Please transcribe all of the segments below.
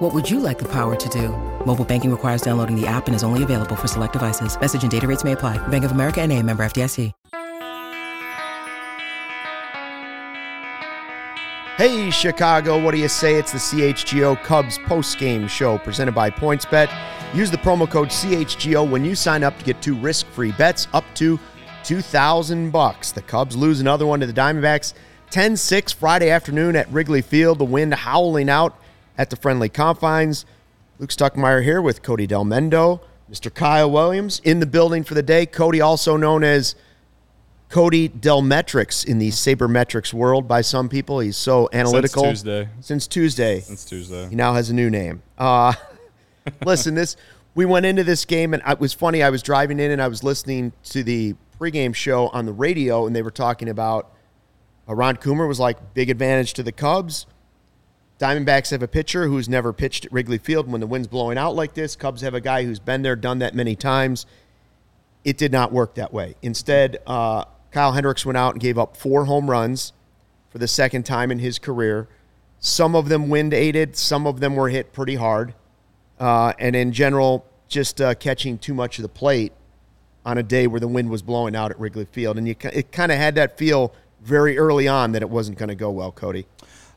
What would you like the power to do? Mobile banking requires downloading the app and is only available for select devices. Message and data rates may apply. Bank of America and a member FDIC. Hey, Chicago, what do you say? It's the CHGO Cubs post-game show presented by PointsBet. Use the promo code CHGO when you sign up to get two risk-free bets up to 2000 bucks. The Cubs lose another one to the Diamondbacks 10-6 Friday afternoon at Wrigley Field. The wind howling out at the friendly confines. Luke Stuckmeyer here with Cody Delmendo, Mr. Kyle Williams in the building for the day. Cody, also known as Cody Delmetrics in the sabermetrics world by some people. He's so analytical. Since Tuesday. Since Tuesday. Since Tuesday. He now has a new name. Uh, listen, this we went into this game and it was funny. I was driving in and I was listening to the pregame show on the radio, and they were talking about uh, Ron Coomer was like big advantage to the Cubs. Diamondbacks have a pitcher who's never pitched at Wrigley Field when the wind's blowing out like this. Cubs have a guy who's been there, done that many times. It did not work that way. Instead, uh, Kyle Hendricks went out and gave up four home runs for the second time in his career. Some of them wind aided, some of them were hit pretty hard. Uh, and in general, just uh, catching too much of the plate on a day where the wind was blowing out at Wrigley Field. And you, it kind of had that feel very early on that it wasn't going to go well, Cody.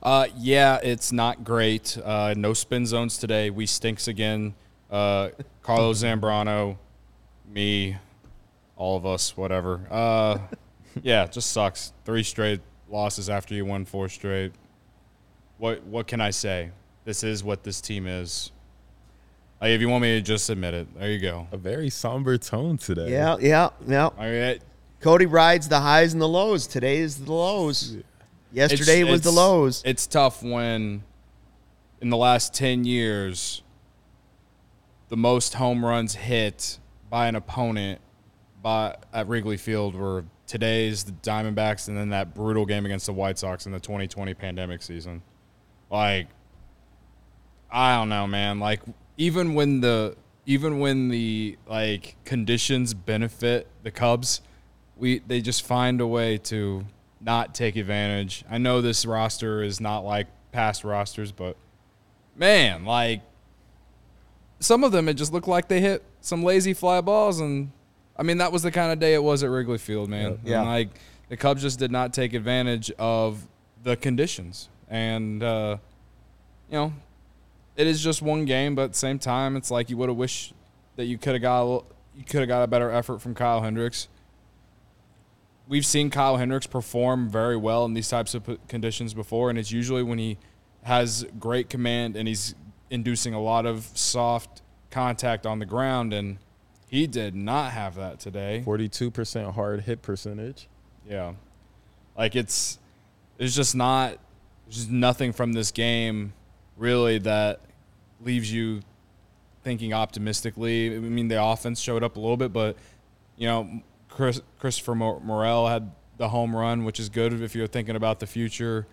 Uh, yeah, it's not great. Uh, no spin zones today. We stinks again. Uh, Carlos Zambrano, me, all of us, whatever. Uh, yeah, just sucks. Three straight losses after you won four straight. What what can I say? This is what this team is. Like, if you want me to just admit it, there you go. A very somber tone today. Yeah, yeah, yeah. All right. Cody rides the highs and the lows. Today is the lows. Yesterday It's- was the lows. It's tough when, in the last 10 years, the most home runs hit by an opponent by at Wrigley Field were today's the Diamondbacks and then that brutal game against the White Sox in the 2020 pandemic season. Like, I don't know, man. Like, even when the even when the like conditions benefit the Cubs, we they just find a way to not take advantage. I know this roster is not like past rosters, but man, like some of them it just looked like they hit some lazy fly balls and I mean that was the kind of day it was at Wrigley Field, man. Yeah. And, like the Cubs just did not take advantage of the conditions. And uh you know, it is just one game, but at the same time, it's like you would have wished that you could have got a little, you could have got a better effort from Kyle Hendricks. We've seen Kyle Hendricks perform very well in these types of p- conditions before, and it's usually when he has great command and he's inducing a lot of soft contact on the ground, and he did not have that today. 42% hard hit percentage. Yeah. Like it's there's just not there's just nothing from this game really that leaves you thinking optimistically. I mean, the offense showed up a little bit, but you know, Chris, Christopher Mo- Morel had the home run, which is good if you're thinking about the future.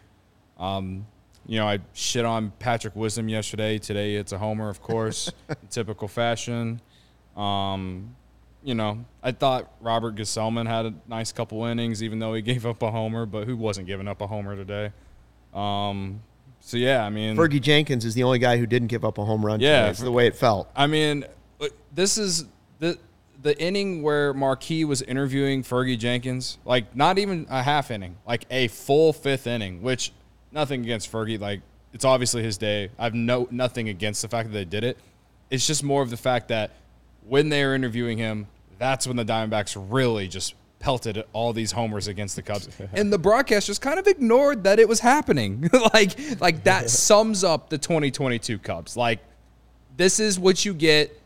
Um, you know, I shit on Patrick Wisdom yesterday. Today it's a homer, of course, in typical fashion. Um, you know, I thought Robert Gsellman had a nice couple innings, even though he gave up a homer. But who wasn't giving up a homer today? Um, so yeah, I mean, Fergie Jenkins is the only guy who didn't give up a home run. Yeah. today. It's the way it felt. I mean, this is the the inning where Marquee was interviewing Fergie Jenkins. Like, not even a half inning, like a full fifth inning. Which nothing against Fergie. Like, it's obviously his day. I've no nothing against the fact that they did it. It's just more of the fact that when they were interviewing him, that's when the Diamondbacks really just pelted all these homers against the Cubs. and the broadcast just kind of ignored that it was happening. like like that sums up the 2022 Cubs. Like this is what you get.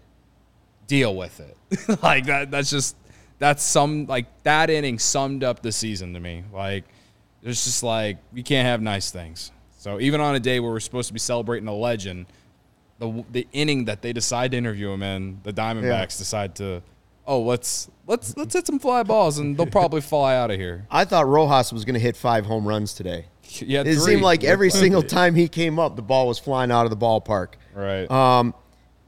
Deal with it. like that that's just that's some like that inning summed up the season to me. Like it's just like you can't have nice things. So even on a day where we're supposed to be celebrating a legend, the the inning that they decide to interview him in, the Diamondbacks decide to oh, let's let's let's hit some fly balls and they'll probably fly out of here. I thought Rojas was going to hit five home runs today. Yeah, It seemed like every single time he came up, the ball was flying out of the ballpark. right. Um,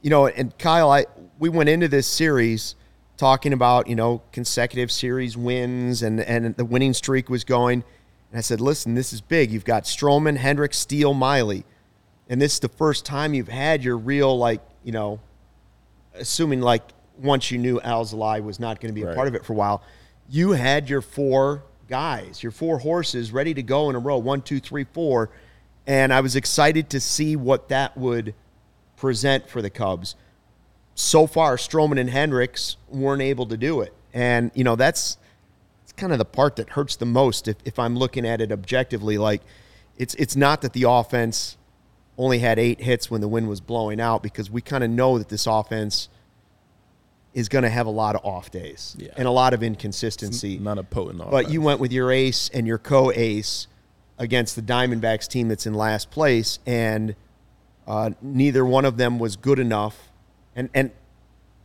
you know, and Kyle, I we went into this series talking about you know consecutive series wins and and the winning streak was going. And I said, listen, this is big. You've got Stroman, Hendricks, Steele, Miley, and this is the first time you've had your real like you know, assuming like once you knew Alzolay was not going to be a Right. part of it for a while, you had your four guys, your four horses ready to go in a row, one, two, three, four, and I was excited to see what that would present for the Cubs. So far, Stroman and Hendricks weren't able to do it, and you know that's it's kind of the part that hurts the most if, if I'm looking at it objectively. Like, it's it's not that the offense only had eight hits when the wind was blowing out because we kind of know that this offense is going to have a lot of off days Yeah. and a lot of inconsistency. Not a potent offense. But you went with your ace and your co-ace against the Diamondbacks team that's in last place, and uh, neither one of them was good enough. And and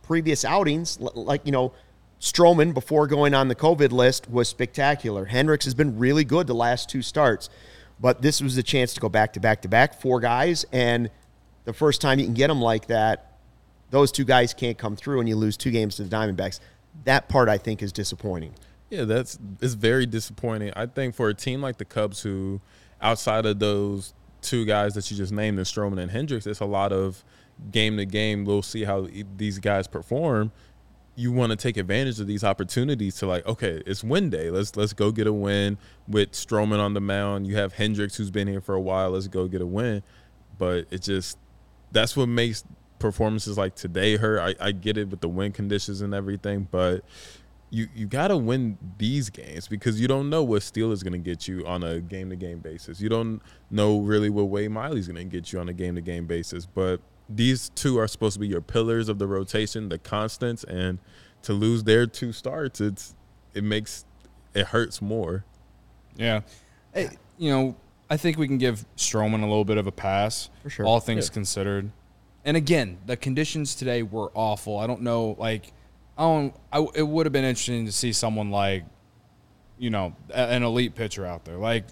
previous outings, like you know, Stroman before going on the COVID list was spectacular. Hendricks has been really good the last two starts, but this was a chance to go back to back to back, four guys, and the first time you can get them like that, those two guys can't come through, and you lose two games to the Diamondbacks. That part I think is disappointing. Yeah, that's it's very disappointing. I think for a team like the Cubs, who outside of those two guys that you just named, the Stroman and Hendricks, it's a lot of game to game. We'll see how these guys perform. You want to take advantage of these opportunities to like, okay, it's win day. Let's let's go get a win with Stroman on the mound. You have Hendricks who's been here for a while. Let's go get a win. But it just that's what makes performances like today hurt. I, I get it with the win conditions and everything, but you you gotta win these games because you don't know what Steele is gonna get you on a game to game basis. You don't know really what Wade Miley's gonna get you on a game to game basis. But these two are supposed to be your pillars of the rotation, the constants, and to lose their two starts, it's it makes it hurts more. Yeah. Hey, you know, I think we can give Stroman a little bit of a pass. For sure. All things Yeah. considered. And again, the conditions today were awful. I don't know, like, I don't, I, it would have been interesting to see someone like, you know, an elite pitcher out there. Like,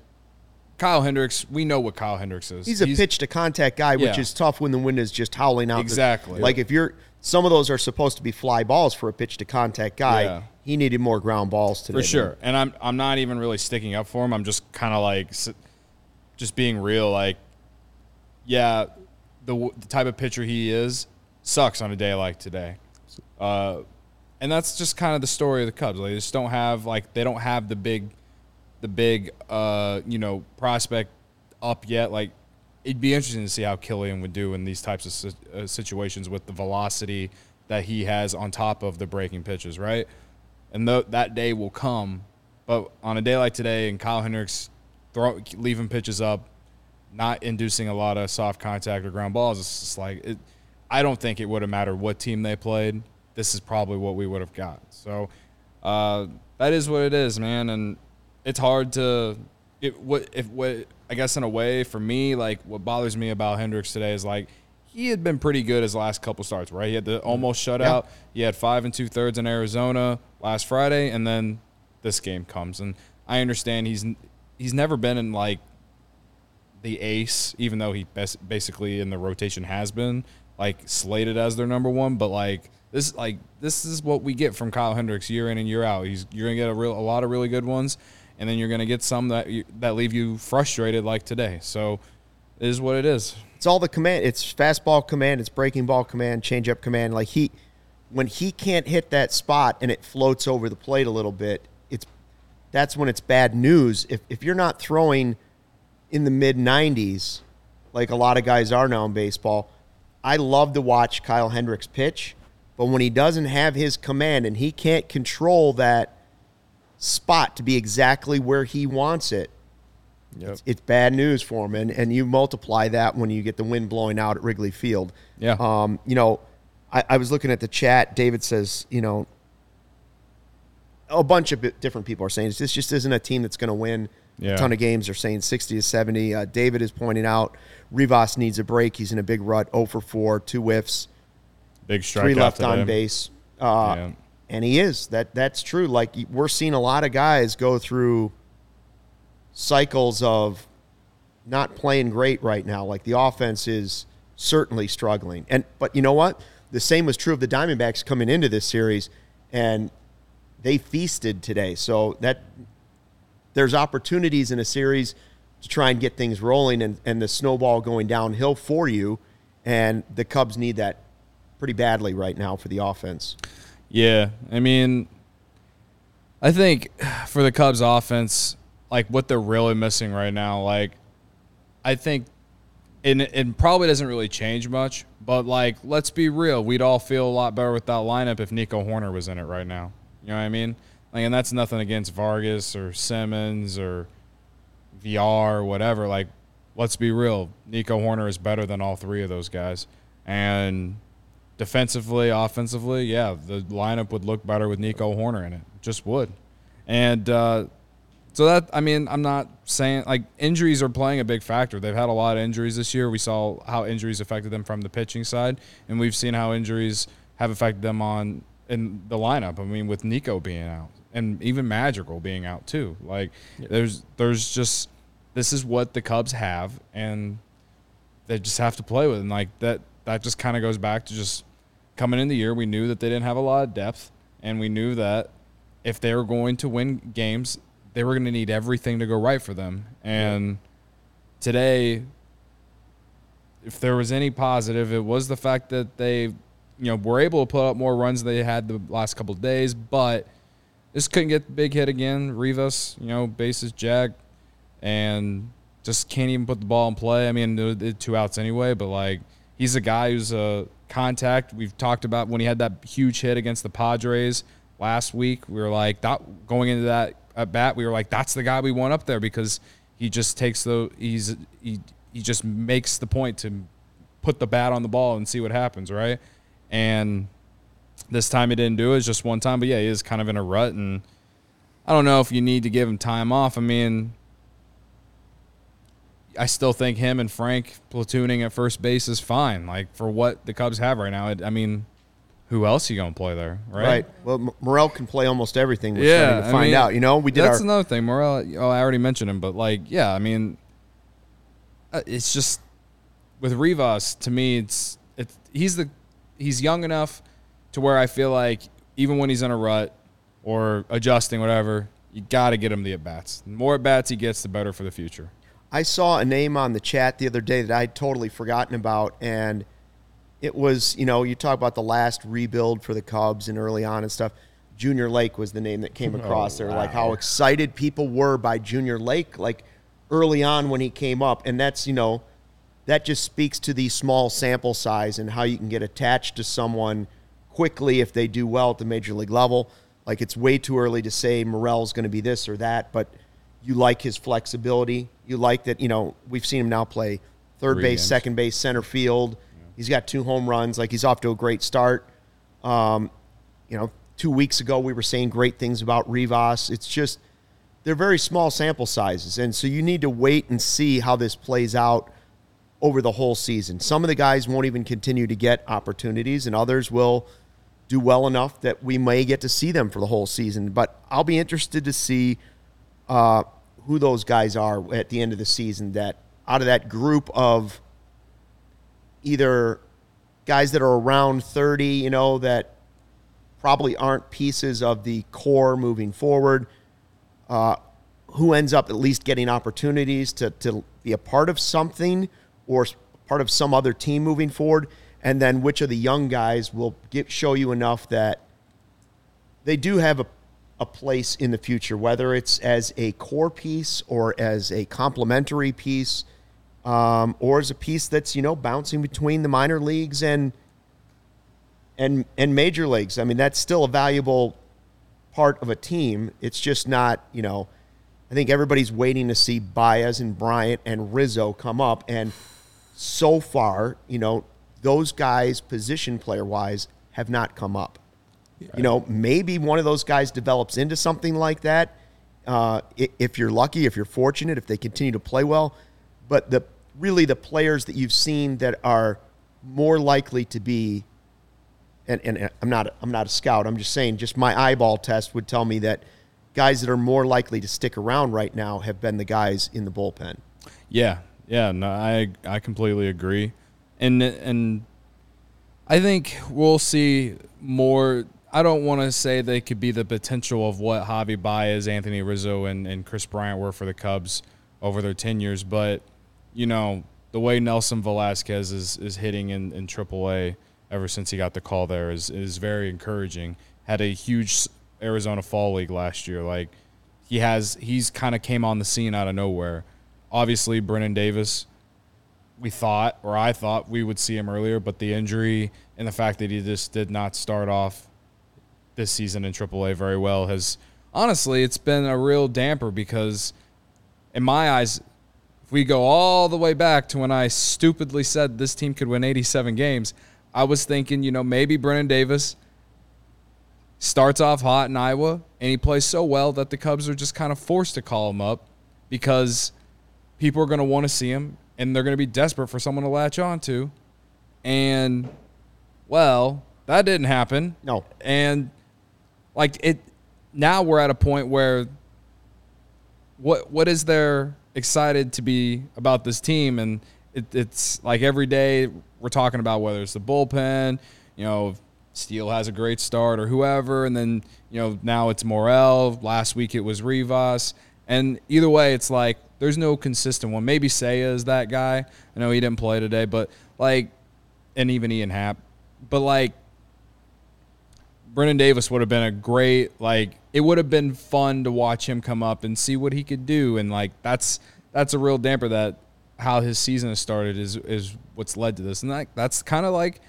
Kyle Hendricks, we know what Kyle Hendricks is. He's a pitch to contact guy, which Yeah. is tough when the wind is just howling out. the- Exactly. like if you're some of those are supposed to be fly balls for a pitch to contact guy. Yeah. He needed more ground balls today. For sure. And I'm I'm not even really sticking up for him. I'm just kind of like just being real like yeah, the the type of pitcher he is sucks on a day like today. Uh and that's just kind of the story of the Cubs. Like, they just don't have like they don't have the big the big uh, you know, prospect up yet. Like it'd be interesting to see how Kilian would do in these types of uh, situations with the velocity that he has on top of the breaking pitches, right? And th- that day will come. But on a day like today, and Kyle Hendricks throw, leaving pitches up, not inducing a lot of soft contact or ground balls, it's just like it, I don't think it would have mattered what team they played. This is probably what we would have got. So uh, that is what it is, man. And it's hard to it. What if what I guess in a way for me, like what bothers me about Hendricks today is like he had been pretty good his last couple starts, right? He had the mm-hmm. almost shutout. He had five and two thirds in Arizona last Friday, and then this game comes. And I understand he's he's never been in like the ace, even though he bas- basically in the rotation has been like slated as their number one. But like this, like this is what we get from Kyle Hendricks year in and year out. He's you're gonna get a real a lot of really good ones, and then you're gonna get some that you, that leave you frustrated like today. So it is what it is. It's all the command. It's fastball command. It's breaking ball command. Changeup command. Like he, when he can't hit that spot and it floats over the plate a little bit, it's that's when it's bad news. If if you're not throwing in the mid 90s, like a lot of guys are now in baseball, I love to watch Kyle Hendricks pitch. But when he doesn't have his command and he can't control that spot to be exactly where he wants it, Yep. it's bad news for him. And, and you multiply that when you get the wind blowing out at Wrigley Field. Yeah. Um, you know, I, I was looking at the chat. David says, you know, a bunch of different people are saying this just isn't a team that's going to win Yeah. a ton of games. They're saying 60 to 70. Uh, David is pointing out Rivas needs a break. He's in a big rut, 0 for 4, two whiffs, Big strike three left on base. Uh, Yeah. And he is that that's true. Like we're seeing a lot of guys go through cycles of not playing great right now. Like the offense is certainly struggling. And but you know what? The same was true of the Diamondbacks coming into this series, and they feasted today. So that there's opportunities in a series to try and get things rolling and, and the snowball going downhill for you. And the Cubs need that pretty badly right now for the offense. Yeah. I mean, I think for the Cubs offense, like what they're really missing right now, like I think and it probably doesn't really change much, but like let's be real, we'd all feel a lot better with that lineup if Nico Hoerner was in it right now. You know what I mean? Like, and that's nothing against Vargas or Simmons or VR or whatever. Like, let's be real, Nico Hoerner is better than all three of those guys, and defensively, offensively, yeah, the lineup would look better with Nico Hoerner in it. Just would, and. uh so that I mean, I'm not saying like injuries are playing a big factor. They've had a lot of injuries this year. We saw how injuries affected them from the pitching side, and we've seen how injuries have affected them on in the lineup. I mean, with Nico being out and even Madrigal being out too. Like yeah. there's there's just this is what the Cubs have, and they just have to play with. It. And like that that just kind of goes back to just coming in the year. We knew that they didn't have a lot of depth, and we knew that if they were going to win games they were going to need everything to go right for them. And today, if there was any positive, it was the fact that they, you know, were able to put up more runs than they had the last couple of days, but just couldn't get the big hit again. Rivas, you know, bases jack, and just can't even put the ball in play. I mean, two outs anyway, but like he's a guy who's a contact. We've talked about when he had that huge hit against the Padres last week. We were like, that, going into that at bat, we were like, that's the guy we want up there because he just takes the he's he he just makes the point to put the bat on the ball and see what happens, right? And this time he didn't do it. It's just one time, but yeah, he is kind of in a rut, and I don't know if you need to give him time off. I mean, I still think him and Frank platooning at first base is fine. Like for what the Cubs have right now, I mean, who else are you going to play there, right? Right. Well, Morel can play almost everything. We're yeah, starting to find I mean, out. You know, we did. That's our, another thing. Morel. Oh, I already mentioned him, but like, yeah, I mean, uh, it's just with Rivas. To me, it's it's he's the he's young enough to where I feel like even when he's in a rut or adjusting, whatever, you got to get him the at bats. The more at bats he gets, the better for the future. I saw a name on the chat the other day that I'd totally forgotten about, and it was, you know, you talk about the last rebuild for the Cubs and early on and stuff. Junior Lake was the name that came oh, across oh, there, wow. like how excited people were by Junior Lake, like early on when he came up. And that's, you know, that just speaks to the small sample size and how you can get attached to someone quickly if they do well at the major league level. Like it's way too early to say Morel's going to be this or that, but you like his flexibility. You like that, you know, we've seen him now play third Three base, games. second base, center field He's got two home runs. Like he's off to a great start. Um, you know, two weeks ago we were saying great things about Rivas. It's just they're very small sample sizes, and so you need to wait and see how this plays out over the whole season. Some of the guys won't even continue to get opportunities, and others will do well enough that we may get to see them for the whole season. But I'll be interested to see uh, who those guys are at the end of the season. That out of that group of either guys that are around 30, you know, that probably aren't pieces of the core moving forward, uh, who ends up at least getting opportunities to, to be a part of something or part of some other team moving forward, and then which of the young guys will get, show you enough that they do have a, a place in the future, whether it's as a core piece or as a complementary piece – um, or as a piece that's you know bouncing between the minor leagues and and and major leagues. I mean, that's still a valuable part of a team. It's just not you know. I think everybody's waiting to see Baez and Bryant and Rizzo come up, and so far, you know, those guys, position player wise, have not come up. You know, maybe one of those guys develops into something like that. Uh, if you're lucky, if you're fortunate, if they continue to play well, but the really the players that you've seen that are more likely to be and, and I'm not I'm not a scout. I'm just saying, just my eyeball test would tell me that guys that are more likely to stick around right now have been the guys in the bullpen. Yeah, yeah, no, I I completely agree, and and I think we'll see more. I don't want to say they could be the potential of what Javi Baez, Anthony Rizzo, and, and Kris Bryant were for the Cubs over their tenures, but you know the way Nelson Velázquez is is hitting in in AAA ever since he got the call there is is very encouraging. Had a huge Arizona Fall League last year. Like he has, he's kind of came on the scene out of nowhere. Obviously, Brennen Davis. We thought, or I thought, we would see him earlier, but the injury and the fact that he just did not start off this season in AAA very well has honestly, it's been a real damper because, in my eyes, if we go all the way back to when I stupidly said this team could win 87 games, I was thinking, you know, maybe Brennen Davis starts off hot in Iowa and he plays so well that the Cubs are just kind of forced to call him up because people are going to want to see him and they're going to be desperate for someone to latch on to. And, well, that didn't happen. No. And, like, it, now we're at a point where what what is there excited to be about this team and it, it's like every day we're talking about whether it's the bullpen, you know, Steele has a great start or whoever, and then you know now it's Morel. Last week it was Rivas, and either way, it's like there's no consistent one. Maybe Seiya is that guy. I know he didn't play today, but like, and even Ian Happ, but like. Brennen Davis would have been a great like it would have been fun to watch him come up and see what he could do and like that's that's a real damper that how his season has started is is what's led to this, and that, that's kind of like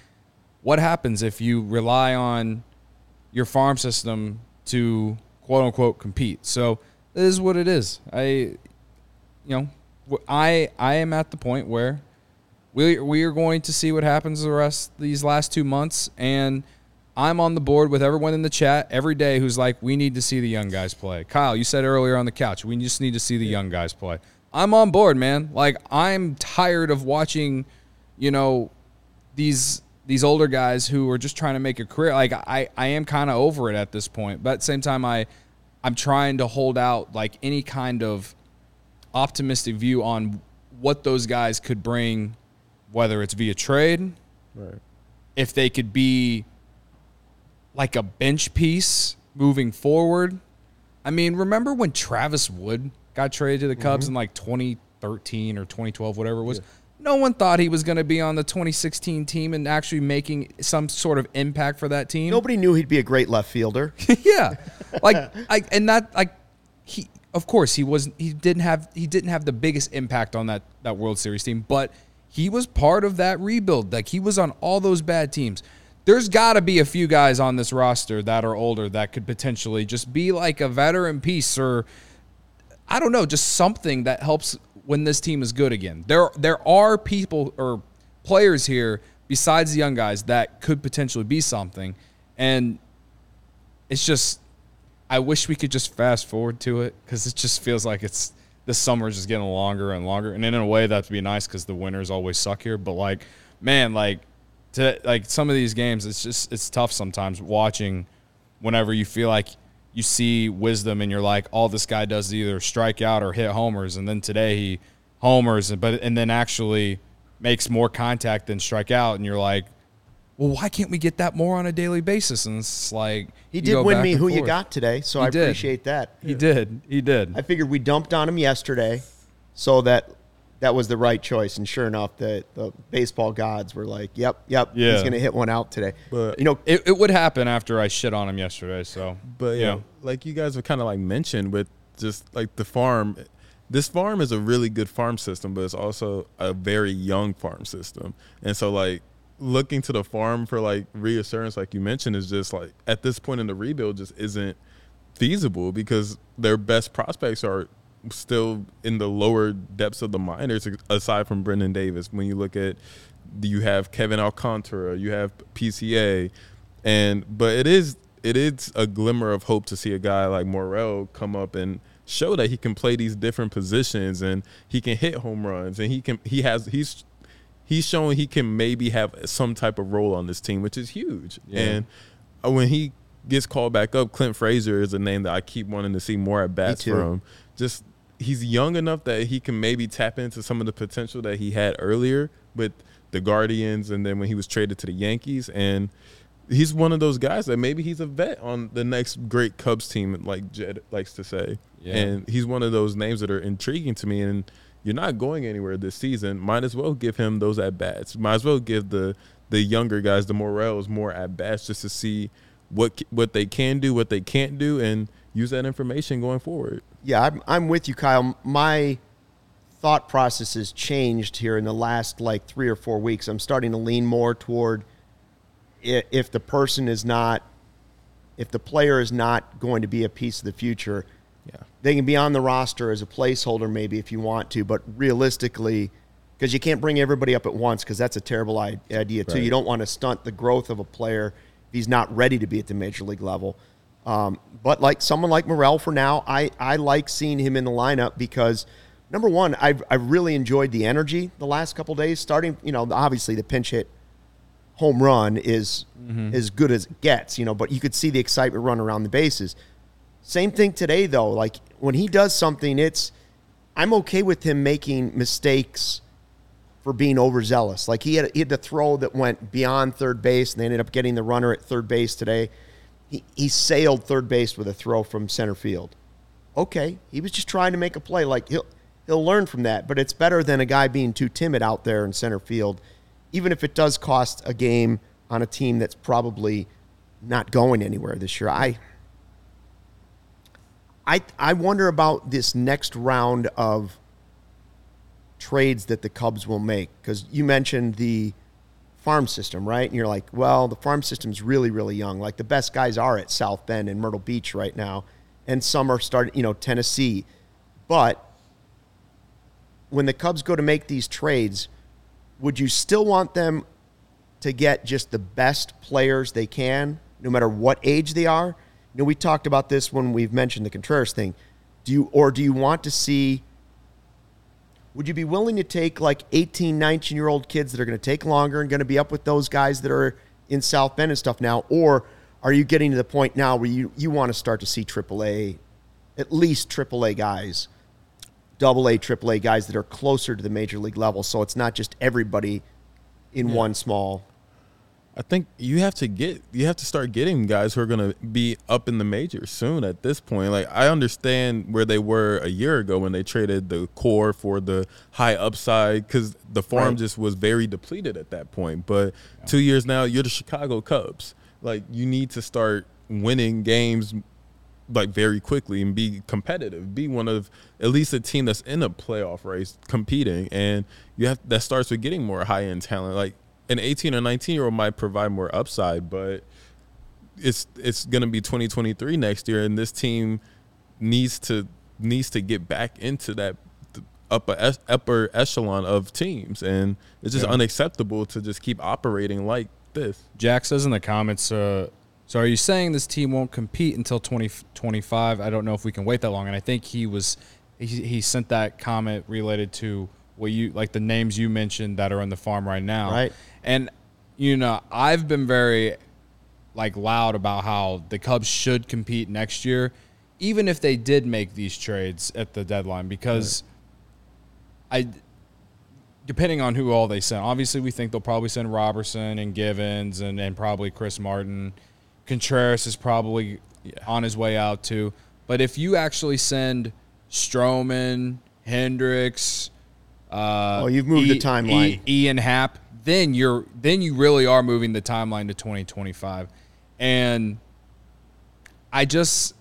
what happens if you rely on your farm system to quote unquote compete. So it is what it is. I, you know, I I am at the point where we we are going to see what happens the rest these last two months, and I'm on the board with everyone in the chat every day who's like, we need to see the young guys play. Kyle, you said earlier on the couch, we just need to see the young guys play. I'm on board, man. Like I'm tired of watching, you know, these these older guys who are just trying to make a career. Like I, I am kind of over it at this point. But at the same time, I, I'm trying to hold out like any kind of optimistic view on what those guys could bring, whether it's via trade, Right. if they could be like a bench piece moving forward. I mean, remember when Travis Wood got traded to the Cubs mm-hmm. in like 2013 or 2012, whatever it was? No one thought he was going to be on the 2016 team and actually making some sort of impact for that team. Nobody knew he'd be a great left fielder. yeah, like I and that like he of course he was he didn't have he didn't have the biggest impact on that that World Series team, but he was part of that rebuild. Like he was on all those bad teams. There's got to be a few guys on this roster that are older that could potentially just be like a veteran piece or I don't know, just something that helps when this team is good again. There there are people or players here besides the young guys that could potentially be something. And it's just I wish we could just fast forward to it because it just feels like it's the summer is just getting longer and longer. And in a way, that'd be nice because the winters always suck here. But like, man, like to like some of these games, it's just it's tough sometimes watching. Whenever you feel like you see Wisdom and you're like, all this guy does is either strike out or hit homers, and then today he homers, and but and then actually makes more contact than strike out, and you're like, well, why can't we get that more on a daily basis? And it's like He did win me who you got today, so He I did. appreciate that. He did. He did. I figured we dumped on him yesterday, so that that was the right choice. And sure enough, the, the baseball gods were like, "Yep, yep, Yeah. he's going to hit one out today." But- you know, It, it would happen after I shit on him yesterday. So, But you yeah, know. like you guys have kind of like mentioned with just like the farm. This farm is a really good farm system, but it's also a very young farm system. And so like looking to the farm for like reassurance, like you mentioned, is just like at this point in the rebuild just isn't feasible because their best prospects are still in the lower depths of the minors aside from Brennen Davis. When you look at you have Kevin Alcantara, you have PCA, and but it is it is a glimmer of hope to see a guy like Morel come up and show that he can play these different positions and he can hit home runs and he can he has he's he's showing he can maybe have some type of role on this team, which is huge. Yeah. And uh, when he gets called back up, Clint Frazier is a name that I keep wanting to see more at bats from. Just he's young enough that he can maybe tap into some of the potential that he had earlier with the Guardians, and then when he was traded to the Yankees, and he's one of those guys that maybe he's a vet on the next great Cubs team, like Jed likes to say. Yeah. And he's one of those names that are intriguing to me. And you're not going anywhere this season. Might as well give him those at bats. Might as well give the the younger guys, the Morels, more at bats just to see what what they can do, what they can't do, and use that information going forward. Yeah, I'm, I'm with you, Kyle. My thought process has changed here in the last like three or four weeks. I'm starting to lean more toward if the person is not, if the player is not going to be a piece of the future, Yeah. they can be on the roster as a placeholder maybe if you want to, but realistically, because you can't bring everybody up at once because that's a terrible idea too. Right. You don't want to stunt the growth of a player if he's not ready to be at the major league level. Um, but like someone like Morel for now, I, I like seeing him in the lineup because number one, I've, I've really enjoyed the energy the last couple days. Starting, you know, obviously the pinch hit home run is as good as it gets, you know, but you could see the excitement run around the bases. Same thing today, though. Like when he does something, it's I'm okay with him making mistakes for being overzealous. Like he had he had the throw that went beyond third base, and they ended up getting the runner at third base today. He he sailed third base with a throw from center field. Okay, he was just trying to make a play. Like he'll he'll learn from that, but it's better than a guy being too timid out there in center field, even if it does cost a game on a team that's probably not going anywhere this year. I I I wonder about this next round of trades that the Cubs will make because you mentioned the farm system, right? And you're like, well, the farm system's really really young. Like the best guys are at South Bend and Myrtle Beach right now, and some are starting, you know, Tennessee. But when the Cubs go to make these trades, would you still want them to get just the best players they can, no matter what age they are? You know, we talked about this when we've mentioned the Contreras thing. Do you or do you want to see would you be willing to take like 18, 19 year old kids that are going to take longer and going to be up with those guys that are in South Bend and stuff now? Or are you getting to the point now where you, you want to start to see AAA, at least AAA guys, double A, AAA guys that are closer to the major league level? So it's not just everybody in one small. I think you have to get you have to start getting guys who are going to be up in the majors soon at this point. Like I understand where they were a year ago when they traded the core for the high upside cuz the farm Right. just was very depleted at that point. But 2 years now you're the Chicago Cubs. Like you need to start winning games like very quickly and be competitive. Be one of at least a team that's in a playoff race competing and you have that starts with getting more high end talent. Like an 18 or 19 year old might provide more upside, but it's it's going to be 2023 next year and this team needs to needs to get back into that upper upper echelon of teams and it's just Yeah. unacceptable to just keep operating like this. Jack says in the comments, uh, so are you saying this team won't compete until 2025? I don't know if we can wait that long. And I think he was, he, he sent that comment related to what you, like the names you mentioned that are on the farm right now. Right. And, you know, I've been very, like, loud about how the Cubs should compete next year, even if they did make these trades at the deadline, because I, depending on who all they send. Obviously, we think they'll probably send Robertson and Givens and, and probably Chris Martin. Contreras is probably on his way out too. But if you actually send Stroman, Hendricks, uh, Oh, you've moved the timeline. E- Ian Happ, then you're then you really are moving the timeline to 2025. And I just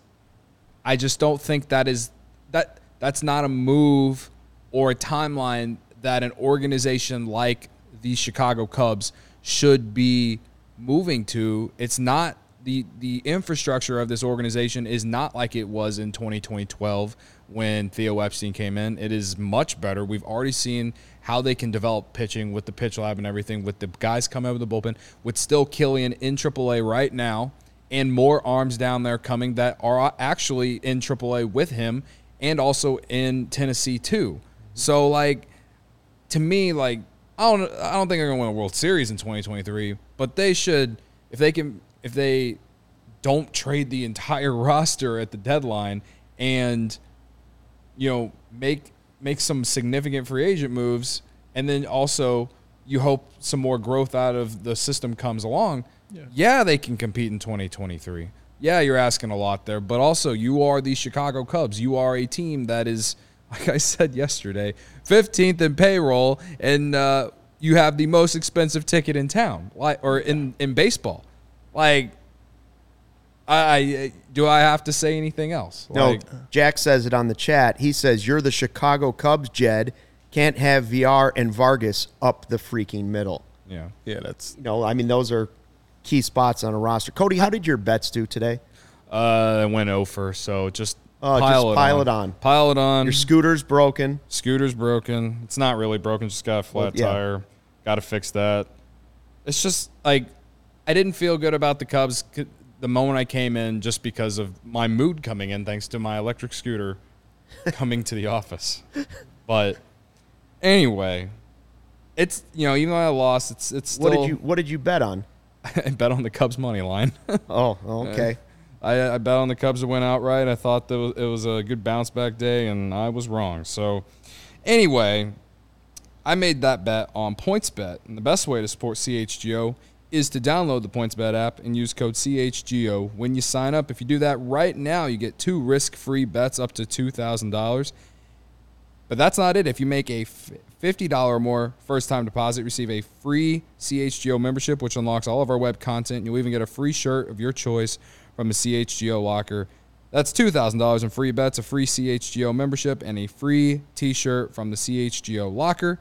I just don't think that is that that's not a move or a timeline that an organization like the Chicago Cubs should be moving to. It's not the the infrastructure of this organization is not like it was in 2012 when Theo Epstein came in. It is much better. We've already seen how they can develop pitching with the pitch lab and everything, with the guys coming out of the bullpen, with still Kilian in AAA right now, and more arms down there coming that are actually in AAA with him and also in Tennessee too. So like to me, like I don't I don't think they're going to win a World Series in 2023, but they should if they can if they don't trade the entire roster at the deadline and you know make make some significant free agent moves and then also you hope some more growth out of the system comes along. Yeah, yeah they can compete in 2023. Yeah, you're asking a lot there, but also you are the Chicago Cubs. You are a team that is like I said yesterday, 15th in payroll, and uh, you have the most expensive ticket in town, like or in in baseball. Like, I, I do I have to say anything else? No, Like, Jack says it on the chat. He says, You're the Chicago Cubs, Jed. Can't have VR and Vargas up the freaking middle. yeah. Yeah, that's You know, I mean, those are key spots on a roster. Cody, how did your bets do today? Uh, I went over, so just Oh, just pile it pile on. it on. Pile it on. Your scooter's broken. Scooter's broken. It's not really broken. Just got a flat Well, yeah. tire. Got to fix that. It's just like I didn't feel good about the Cubs c- the moment I came in, just because of my mood coming in, thanks to my electric scooter coming to the office. But anyway, it's you know even though I lost, it's it's still. What did you What did you bet on? I bet on the Cubs money line. Oh, oh, okay. I, I bet on the Cubs to win outright. I thought that it was a good bounce back day, and I was wrong. So, anyway, I made that bet on PointsBet, and the best way to support CHGO is to download the PointsBet app and use code CHGO when you sign up. If you do that right now, you get two risk-free bets up to two thousand dollars. But that's not it. If you make a $50 or more first time deposit, receive a free CHGO membership, which unlocks all of our web content. You'll even get a free shirt of your choice from a CHGO locker. That's $2,000 in free bets, a free CHGO membership, and a free t shirt from the CHGO locker.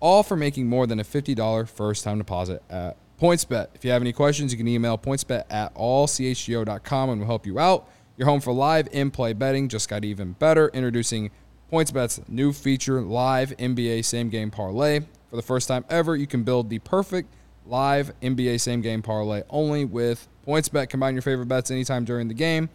All for making more than a $50 first time deposit at PointsBet. If you have any questions, you can email pointsbet at allchgo.com and we'll help you out. Your home for live in play betting just got even better. Introducing PointsBet's new feature, Live NBA Same Game Parlay. For the first time ever, you can build the perfect live NBA Same Game Parlay only with PointsBet. Combine your favorite bets anytime during the game.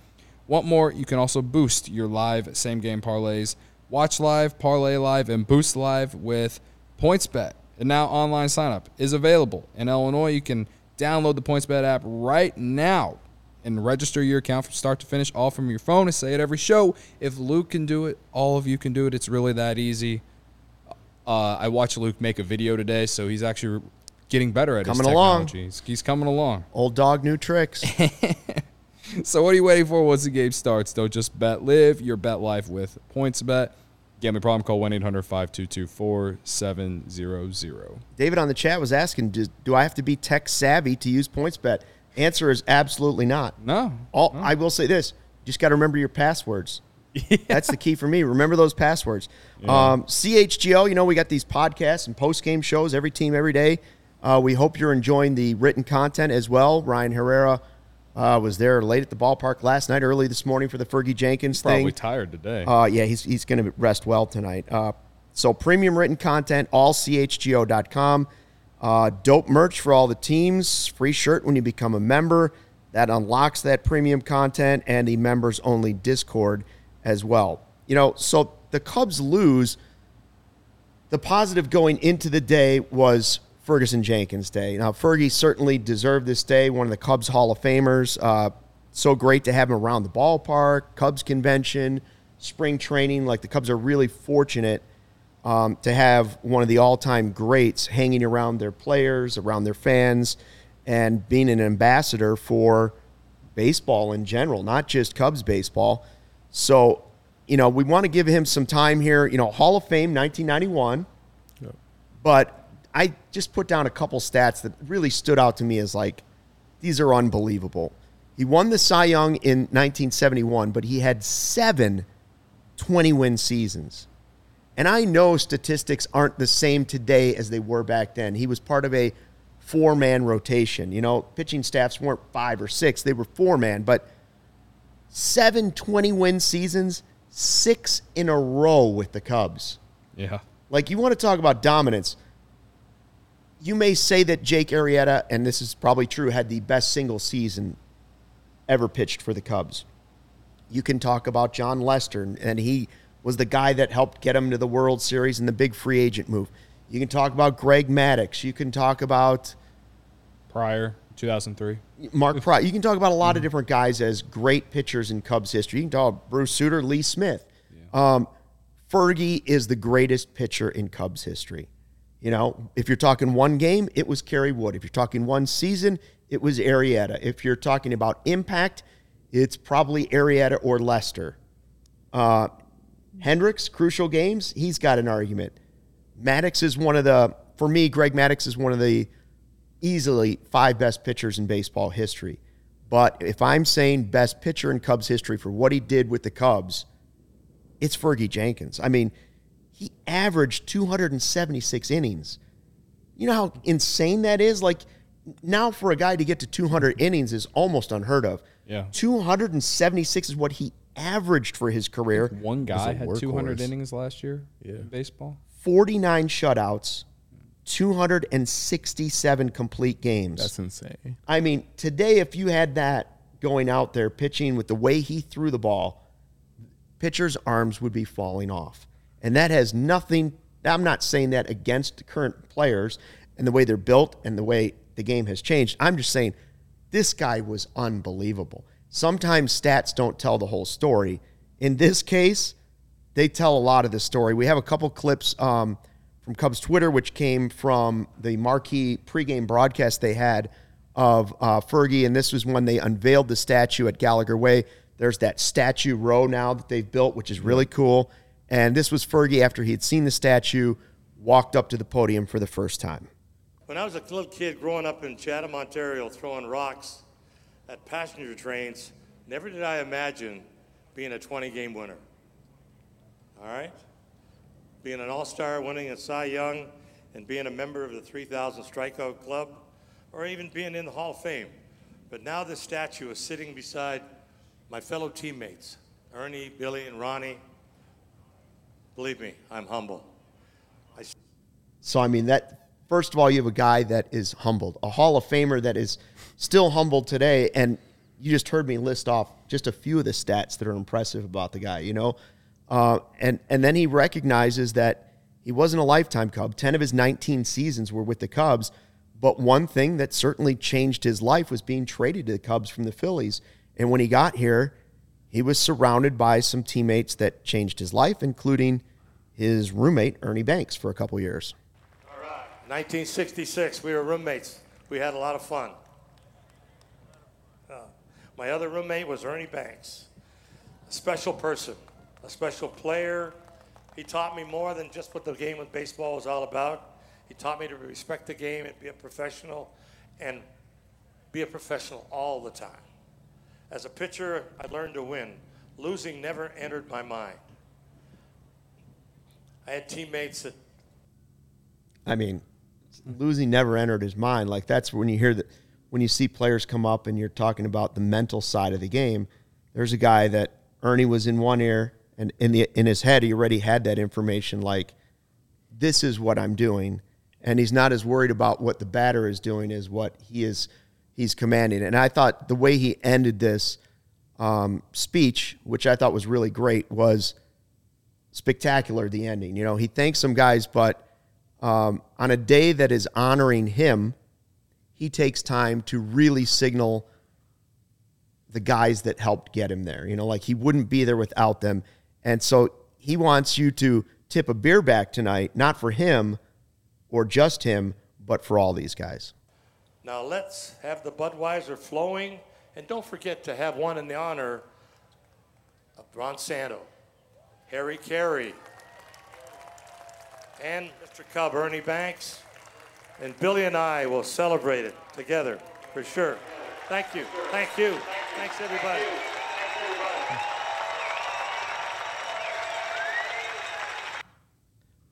Want more? You can also boost your live same game parlays. Watch live, parlay live, and boost live with PointsBet. And now online signup is available. In Illinois, you can download the PointsBet app right now and register your account from start to finish, all from your phone. I say it every show. If Luke can do it, all of you can do it. It's really that easy. Uh, I watched Luke make a video today, so he's actually getting better at Coming his along. He's, he's coming along. Old dog, new tricks. So what are you waiting for once the game starts? Don't just bet live your bet life with PointsBet. Gambling problem, call 1-800-522-4700. David on the chat was asking, do, do I have to be tech savvy to use PointsBet? Answer is absolutely not. No. All I will say this: you just got to remember your passwords. That's the key for me. Remember those passwords. Um, CHGO, you know, we got these podcasts and post game shows every team every day. Uh, we hope you're enjoying the written content as well. Ryan Herrera uh, was there late at the ballpark last night, early this morning for the Fergie Jenkins thing. Probably thing. tired today. Uh, yeah, he's, he's going to rest well tonight. Uh, so premium written content, allchgo.com. Uh, dope merch for all the teams. Free shirt when you become a member. That unlocks that premium content and the members only Discord as well. You know, so the Cubs lose. The positive going into the day was Ferguson Jenkins Day. Now, Fergie certainly deserved this day, one of the Cubs Hall of Famers. Uh, so great to have him around the ballpark, Cubs convention, spring training. Like the Cubs are really fortunate um, to have one of the all time greats hanging around their players, around their fans, and being an ambassador for baseball in general, not just Cubs baseball. So, you know, we want to give him some time here. You know, Hall of Fame 1991. But I just put down a couple stats that really stood out to me as like, these are unbelievable. He won the Cy Young in 1971, but he had seven 20 win seasons. And I know statistics aren't the same today as they were back then. He was part of a four man rotation. You know, pitching staffs weren't five or six, they were four man, but seven 20 win seasons, six in a row with the Cubs. yeah. Like, you want to talk about dominance. You may say that Jake Arrieta, and this is probably true, had the best single season ever pitched for the Cubs. You can talk about Jon Lester, and he was the guy that helped get him to the World Series and the big free agent move. You can talk about Greg Maddux. You can talk about Prior 2003. Mark Prior. You can talk about a lot of different guys as great pitchers in Cubs history. You can talk about Bruce Sutter, Lee Smith. Um, Fergie is the greatest pitcher in Cubs history. You know, if you're talking one game, it was Kerry Wood. If you're talking one season, it was Arrieta. If you're talking about impact, it's probably Arrieta or Lester. Uh, Hendricks, crucial games, he's got an argument. Maddux is one of the, for me, Greg Maddux is one of the easily five best pitchers in baseball history. But if I'm saying best pitcher in Cubs history for what he did with the Cubs, it's Fergie Jenkins. I mean, he averaged 276 innings. You know how insane that is? Like now for a guy to get to 200 innings is almost unheard of. Yeah. 276 is what he averaged for his career. One guy a had 200 innings last year Yeah. in baseball. 49 shutouts, 267 complete games. That's insane. I mean, today, if you had that going out there pitching with the way he threw the ball, pitchers' arms would be falling off. And that has nothing, I'm not saying that against current players and the way they're built and the way the game has changed. I'm just saying this guy was unbelievable. Sometimes stats don't tell the whole story. In this case, they tell a lot of the story. We have a couple clips um, from Cubs Twitter, which came from the Marquee pregame broadcast they had of uh, Fergie, and this was when they unveiled the statue at Gallagher Way. There's that statue row now that they've built, which is really cool. And this was Fergie after he had seen the statue, walked up to the podium for the first time. When I was a little kid growing up in Chatham, Ontario, throwing rocks at passenger trains, never did I imagine being a 20 game winner. All right? Being an all star, winning a Cy Young, and being a member of the 3,000 Strikeout Club, or even being in the Hall of Fame. But now this statue is sitting beside my fellow teammates, Ernie, Billy, and Ronnie. Believe me, I'm humble. I So I mean that first of all, you have a guy that is humbled, a Hall of Famer that is still humbled today, and you just heard me list off just a few of the stats that are impressive about the guy. You know, uh, and and then he recognizes that he wasn't a lifetime Cub. Ten of his 19 seasons were with the Cubs, but one thing that certainly changed his life was being traded to the Cubs from the Phillies. And when he got here, he was surrounded by some teammates that changed his life, including his roommate Ernie Banks for a couple years. All right, 1966, we were roommates. We had a lot of fun. Uh, my other roommate was Ernie Banks, a special person, a special player. He taught me more than just what the game of baseball was all about. He taught me to respect the game and be a professional and be a professional all the time. As a pitcher, I learned to win. Losing never entered my mind. I had teammates that I mean, losing never entered his mind. Like that's when you hear that when you see players come up and you're talking about the mental side of the game. There's a guy that Ernie was in one ear, and in the in his head he already had that information. Like this is what I'm doing, and he's not as worried about what the batter is doing as what he is he's commanding. And I thought the way he ended this um, speech, which I thought was really great, was spectacular. The ending, you know, he thanks some guys, but um, on a day that is honoring him, he takes time to really signal the guys that helped get him there. You know, like he wouldn't be there without them. And so he wants you to tip a beer back tonight, not for him or just him, but for all these guys. Now let's have the Budweiser flowing, and don't forget to have one in the honor of Ron Santo, Harry Caray, and Mr. Cub Ernie Banks. And Billy and I will celebrate it together for sure. Thank you. Thank you. Thanks, everybody.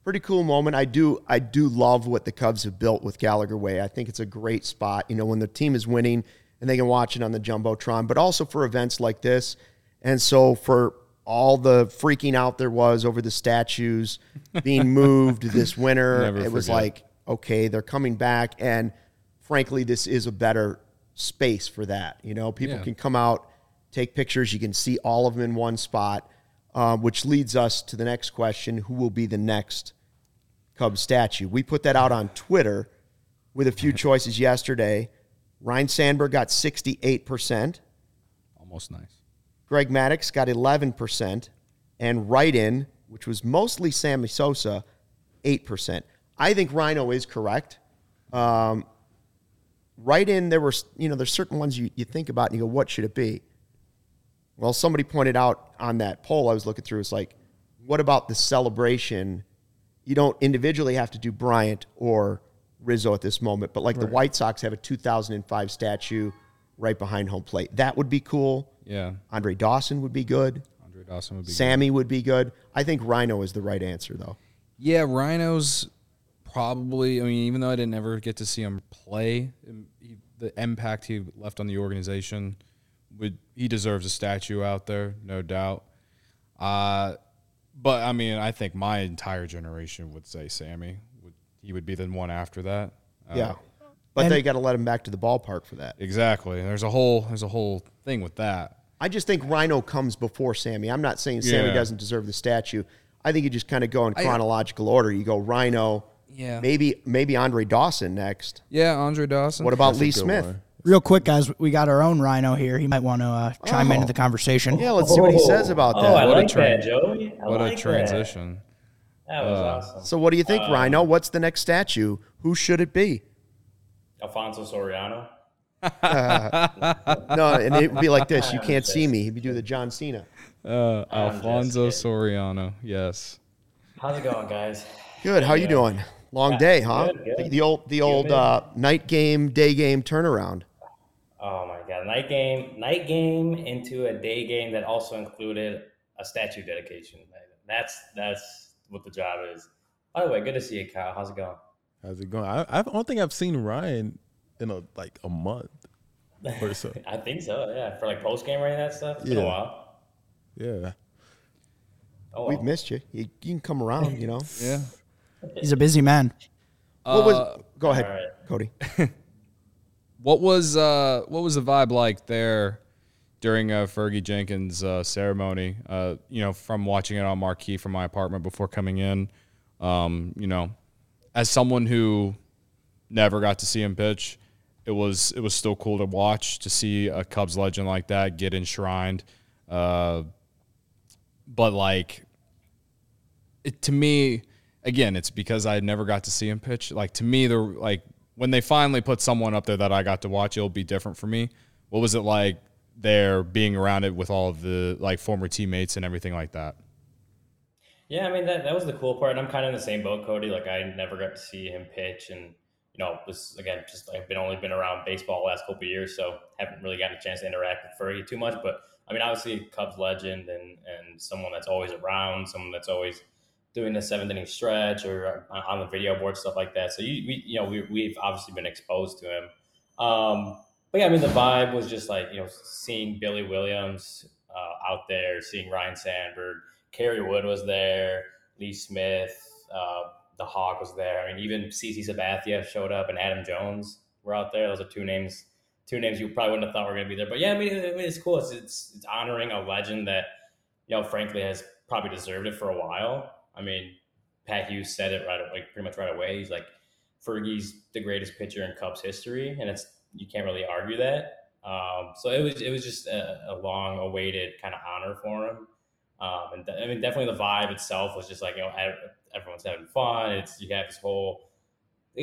Pretty cool moment. I do I do love what the Cubs have built with Gallagher Way. I think it's a great spot. You know, when the team is winning and they can watch it on the jumbotron, but also for events like this. And so for all the freaking out there was over the statues being moved this winter, Never it was like okay, they're coming back, and frankly, this is a better space for that. You know, people Yeah. can come out, take pictures. You can see all of them in one spot, uh, which leads us to the next question: Who will be the next Cubs statue. We put that out on Twitter with a few choices yesterday. Ryne Sandberg got 68%. Almost nice. Greg Maddux got 11%. And right in, which was mostly Sammy Sosa, 8%. I think Rhino is correct. Um, right in, there were, you know, there's certain ones you, you think about and you go, what should it be? Well, somebody pointed out on that poll I was looking through, it's like, what about the celebration? You don't individually have to do Bryant or Rizzo at this moment, but like the White Sox have a 2005 statue right behind home plate. That would be cool. Yeah. Andre Dawson would be good. Andre Dawson would be good. Sammy would be good. I think Rhino is the right answer, though. Yeah, Rhino's probably. I mean, even though I didn't ever get to see him play, he, the impact he left on the organization would he deserves a statue out there, no doubt. Uh, but I mean, I think my entire generation would say Sammy. Would he would be the one after that? Uh, Yeah. But And- they got to let him back to the ballpark for that. exactly. There's a whole there's a whole thing with that. I just think Rhino comes before Sammy. I'm not saying Sammy Yeah. doesn't deserve the statue. I think you just kind of go in I- chronological order. You go Rhino, Yeah. maybe maybe Andre Dawson next. Yeah, Andre Dawson. What about That's Lee Smith? one. Real quick, guys, we got our own Rhino here. He might want to uh, chime Oh. into the conversation. Yeah, let's see what he says about oh, that. I What a like tran- that, Joey. I what like a transition. That, was awesome. So what do you think, Rhino? What's the next statue? Who should it be? Alfonso Soriano. No, and it would be like this. You can't see me. He'd be doing the John Cena. Uh, Alfonso. Soriano. Yes. How's it going, guys? Good. How you doing? Long day, huh? Good, good. The, the old the old uh, night game, day game turnaround. Oh my god, night game, night game into a day game that also included a statue dedication. That's that's what the job is. By the way, good to see you, Kyle. How's it going? How's it going? I, I don't think I've seen Ryan in a like a month or so. I think so. Yeah, for like post game or any of that stuff. It's been a Yeah. while. Yeah. Oh, We've missed you. you. You can come around, you know. Yeah. He's a busy man. What was? Uh, go ahead, all right. Cody. What was uh what was the vibe like there during uh, Fergie Jenkins' uh, ceremony? Uh, you know, from watching it on Marquee from my apartment before coming in. Um, you know, as someone who never got to see him pitch, it was it was still cool to watch to see a Cubs legend like that get enshrined. Uh, but like it, to me, again, it's because I never got to see him pitch. Like to me, the like when they finally put someone up there that I got to watch, it'll be different for me. What was it like there being around it with all of the like former teammates and everything like that? Yeah, I mean that that was the cool part. I'm kind of in the same boat, Cody. Like I never got to see him pitch, and you know, was again, just I've been only been around baseball last couple years, so haven't really gotten a chance to interact with Fergie too much. But I mean, obviously, Cubs legend and and someone that's always around, someone that's always doing the seventh inning stretch or on on the video board stuff like that. So you we you know we we've obviously been exposed to him. Um, but yeah, I mean the vibe was just like you know seeing Billy Williams uh, out there, seeing Ryne Sandberg, Kerry Wood was there, Lee Smith, uh, the Hawk was there. I mean even CC Sabathia showed up and Adam Jones were out there. Those are two names, two names you probably wouldn't have thought were going to be there. But yeah, I mean, I mean it's cool. It's, it's it's honoring a legend that you know frankly has probably deserved it for a while. I mean, Pat Hughes said it right like pretty much right away. He's like Fergie's the greatest pitcher in Cubs history, and it's you can't really argue that. Um, so it was it was just a, a long awaited kind of honor for him. Um, and I mean, definitely the vibe itself was just like you know everyone's having fun. It's you have this whole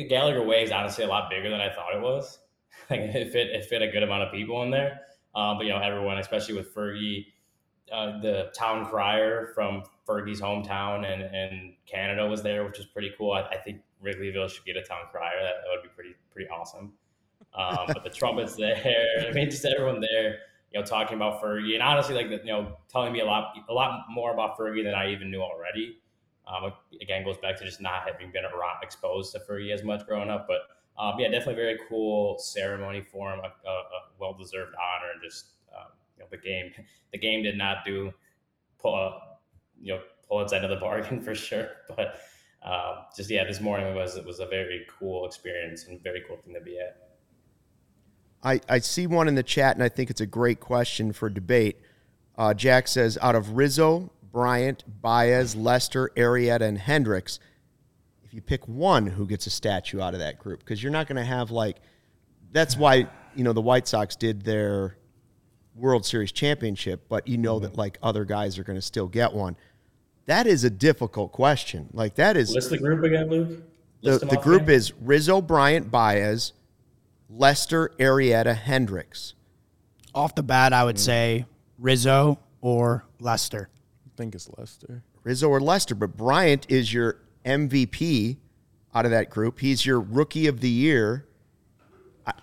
Gallagher Way is honestly a lot bigger than I thought it was. like it fit it fit a good amount of people in there. Um, but you know everyone, especially with Fergie, uh, the town crier from Fergie's hometown and, and Canada was there, which was pretty cool. I, I think Wrigleyville should get a town crier. That, that would be pretty pretty awesome. Um, but the trumpets there, I mean, just everyone there, you know, talking about Fergie and honestly, like you know, telling me a lot a lot more about Fergie than I even knew already. Um, again, goes back to just not having been around, exposed to Fergie as much growing up, but um, yeah, definitely very cool ceremony for him, a, a, a well deserved honor, and just you know, the game the game did not do pull uh, you know pull its end of the bargain for sure, but um, just yeah, this morning was it was a very cool experience and very cool thing to be at. I, I see one in the chat, and I think it's a great question for debate. Uh, Jack says, out of Rizzo, Bryant, Baez, Lester, Arrieta, and Hendricks, if you pick one who gets a statue out of that group because you're not going to have like that's why you know the White Sox did their World Series championship, but you know that mm-hmm. like other guys are going to still get one. That is a difficult question. Like that is List the group again, Luke. the, List them the group again. is Rizzo, Bryant, Baez, Lester, Arrieta, Hendricks. Off the bat, I would mm. say Rizzo or Lester. I think it's Lester. Rizzo or Lester, but Bryant is your MVP out of that group. He's your rookie of the year. I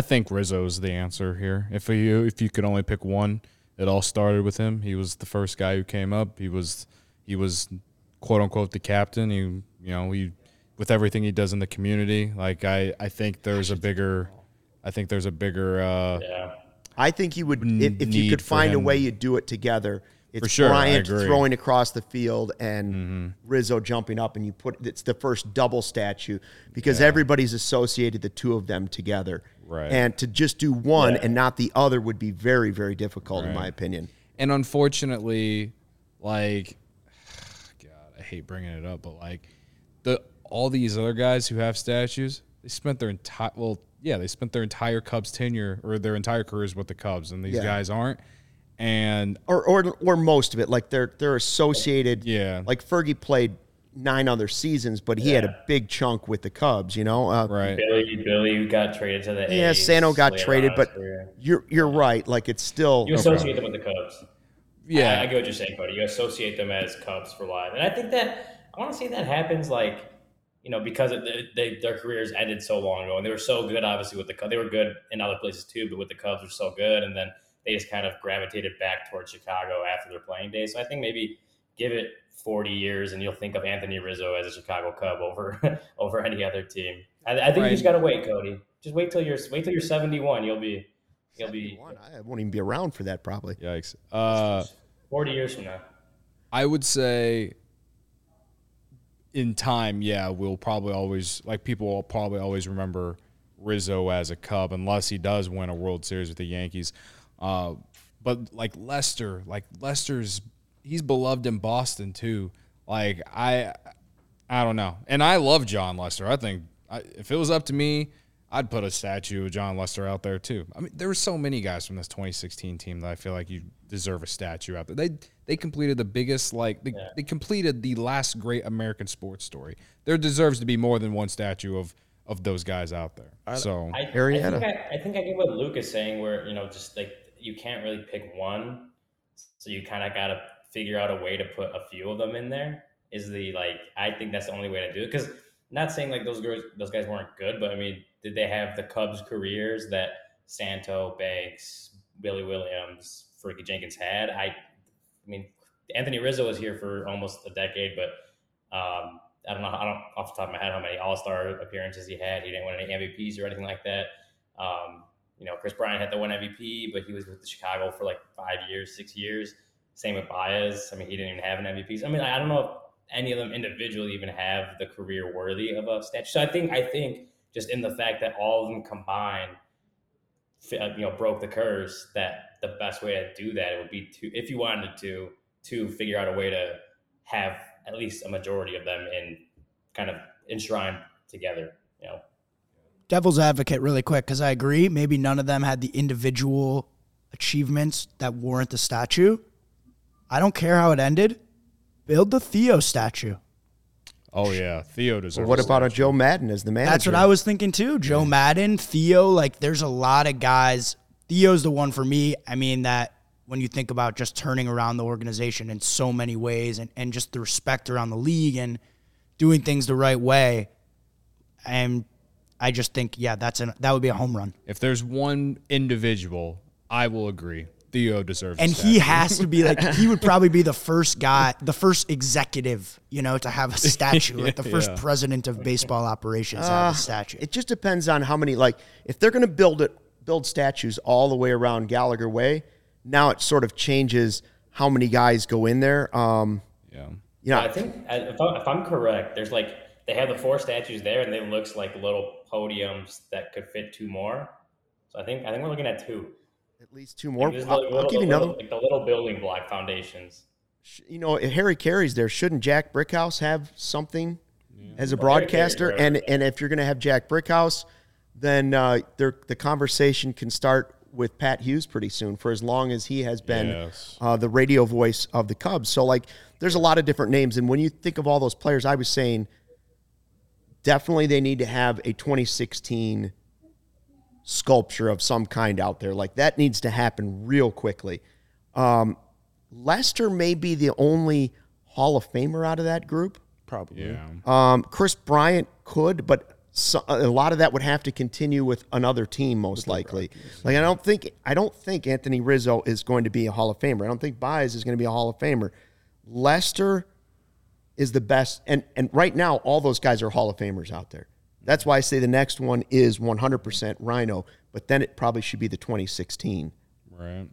think Rizzo's the answer here. If you if you could only pick one, it all started with him. He was the first guy who came up. He was he was quote unquote the captain. He you know he with everything he does in the community. Like I I think there's a bigger I think there's a bigger uh, Yeah. I think you would if, if you could find a way you'd do it together. It's For sure, I Bryant. Mm-hmm. throwing across the field and Rizzo jumping up, and you put it's the first double statue because everybody's associated the two of them together. Right. And to just do one Yeah. and not the other would be very, very difficult, in my opinion. and unfortunately, like, God, I hate bringing it up, but like, the all these other guys who have statues, they spent their entire well, yeah, they spent their entire Cubs tenure or their entire careers with the Cubs, and these Yeah. guys aren't. And or or or most of it. Like they're they're associated. Yeah. Like Fergie played nine other seasons, but he had a big chunk with the Cubs. You know. Uh, right, Billy, Billy got traded to the Yeah, A's Sano got traded, on in his but career. you're you're right. Like it's still you associate them with the Cubs. yeah, I, I get what you're saying, Cody. You associate them as Cubs for life, and I think that I want to see that happens like you know because of the, they, their careers ended so long ago, and they were so good. Obviously, with the Cubs, they were good in other places too, but with the Cubs, were so good, and then they just kind of gravitated back towards Chicago after their playing days. So I think maybe give it 40 years, and you'll think of Anthony Rizzo as a Chicago Cub over over any other team. I, I think Right. you just gotta wait, Cody. Just wait till you're wait till you're 71. You'll be you'll be I won't even be around for that probably. yikes. Uh, 40 years from now. I would say in time, yeah, we'll probably always like people will probably always remember Rizzo as a Cub unless he does win a World Series with the Yankees. Uh, but like Lester, like Lester's he's beloved in Boston too. Like I I don't know. And I love Jon Lester. I think I, if it was up to me, I'd put a statue of Jon Lester out there too. I mean, there were so many guys from this 2016 team that I feel like you deserve a statue out there. They they completed the biggest like they, they completed the last great American sports story. There deserves to be more than one statue of of those guys out there. so I, I Arrieta. think I, I think I get what Luke is saying, where you know, just like you can't really pick one, so you kind of got to figure out a way to put a few of them in there. Is the like I think that's the only way to do it because not saying like those guys those guys weren't good, but I mean, did they have the Cubs careers that Santo, Banks, Billy Williams, Fergie Jenkins had? I, I mean, Anthony Rizzo was here for almost a decade, but um, I don't know. I don't off the top of my head how many All Star appearances he had. He didn't win any MVPs or anything like that. Um, you know, Kris Bryant had the one MVP, but he was with the Chicago for like five years, six years. Same with Baez. I mean, he didn't even have an MVP. So, I mean, I don't know if any of them individually even have the career worthy of a statue. So I think I think just in the fact that all of them combined, uh, you know, broke the curse. That the best way to do that would be to, if you wanted to, to figure out a way to have at least a majority of them in kind of enshrined together. You know, Devil's advocate, really quick, because I agree. Maybe none of them had the individual achievements that warrant the statue. I don't care how it ended. Build the Theo statue. oh yeah, Theo deserves. What a about a. Joe Maddon as the manager? That's what I was thinking too. Joe Maddon, Theo, like there's a lot of guys. Theo's the one for me. I mean that when you think about just turning around the organization in so many ways and, and just the respect around the league and doing things the right way. And I just think, yeah, that's an that would be a home run. If there's one individual, I will agree. Theo deserves. a And he has to be like he would probably be the first guy, the first executive, you know, to have a statue, like the first Yeah. president of baseball operations to have a statue. It just depends on how many. Like, if they're going to build it, build statues all the way around Gallagher Way, now it sort of changes how many guys go in there. Um, Yeah. you know, I think if, I, if I'm correct, there's like they have the four statues there, and they looks like little podiums that could fit two more. So I think I think we're looking at two. At least two more. There's I'll, like I'll give you the another. little- like the little building block foundations. You know, if Harry Caray's there, shouldn't Jack Brickhouse have something as a Well, broadcaster, Jeter's and and if you're going to have Jack Brickhouse, then uh, there, the conversation can start with Pat Hughes pretty soon. For as long as he has been Yes. uh, the radio voice of the Cubs, so like there's a lot of different names, and when you think of all those players, I was saying definitely they need to have a 2016 sculpture of some kind out there. Like that needs to happen real quickly. Um, Lester may be the only Hall of Famer out of that group. Probably. Yeah. Um, Kris Bryant could, but so, a lot of that would have to continue with another team, most likely. Like I don't think I don't think Anthony Rizzo is going to be a Hall of Famer. I don't think Baez is going to be a Hall of Famer. Lester is the best, and and right now all those guys are Hall of Famers out there. That's why I say the next one is 100% Rhino, but then it probably should be the 2016, Right.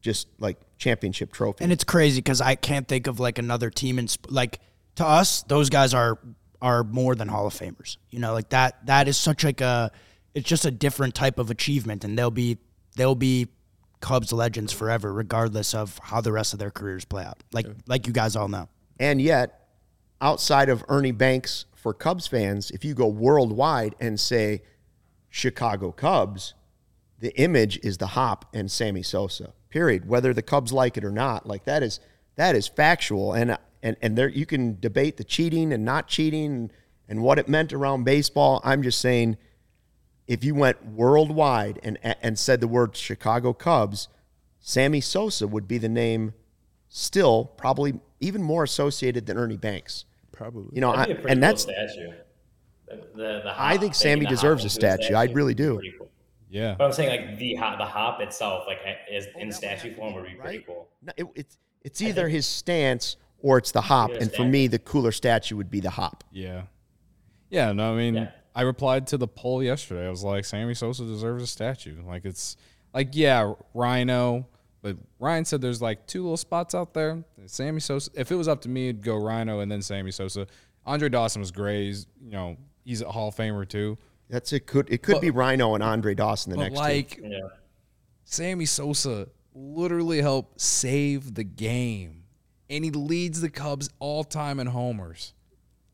just like championship trophy. And it's crazy because I can't think of like another team in sp- like to us those guys are are more than Hall of Famers. You know, like that that is such like a it's just a different type of achievement, and they'll be they'll be Cubs legends forever, regardless of how the rest of their careers play out. Like like you guys all know. And yet, outside of Ernie Banks for Cubs fans, if you go worldwide and say Chicago Cubs, the image is the hop and Sammy Sosa. Period. Whether the Cubs like it or not, like that is that is factual. And and and there you can debate the cheating and not cheating and, what it meant around baseball. I'm just saying if you went worldwide and and said the word Chicago Cubs, Sammy Sosa would be the name still probably even more associated than Ernie Banks. Probably. You know, I, That'd be a pretty and cool that's statue. The, the, the I think Sammy deserves a into statue. I really do. cool. Yeah. But I'm saying like the hop, the hop itself, like is oh, in statue form, would be pretty cool. No, it, it's it's either his stance or it's the hop, and for me, the cooler statue would be the hop. Yeah. Yeah, no, I mean, Yeah. I replied to the poll yesterday. I was like, Sammy Sosa deserves a statue. Like, it's like, yeah, Rhino, but Ryan said there's like two little spots out there. Sammy Sosa, if it was up to me, it'd go Rhino and then Sammy Sosa. Andre Dawson was great. He's, you know, he's a Hall of Famer too. That's it. Could it could But- be Rhino and Andre Dawson the But next two. like, Yeah. Sammy Sosa literally helped save the game, and he leads the Cubs all time in homers.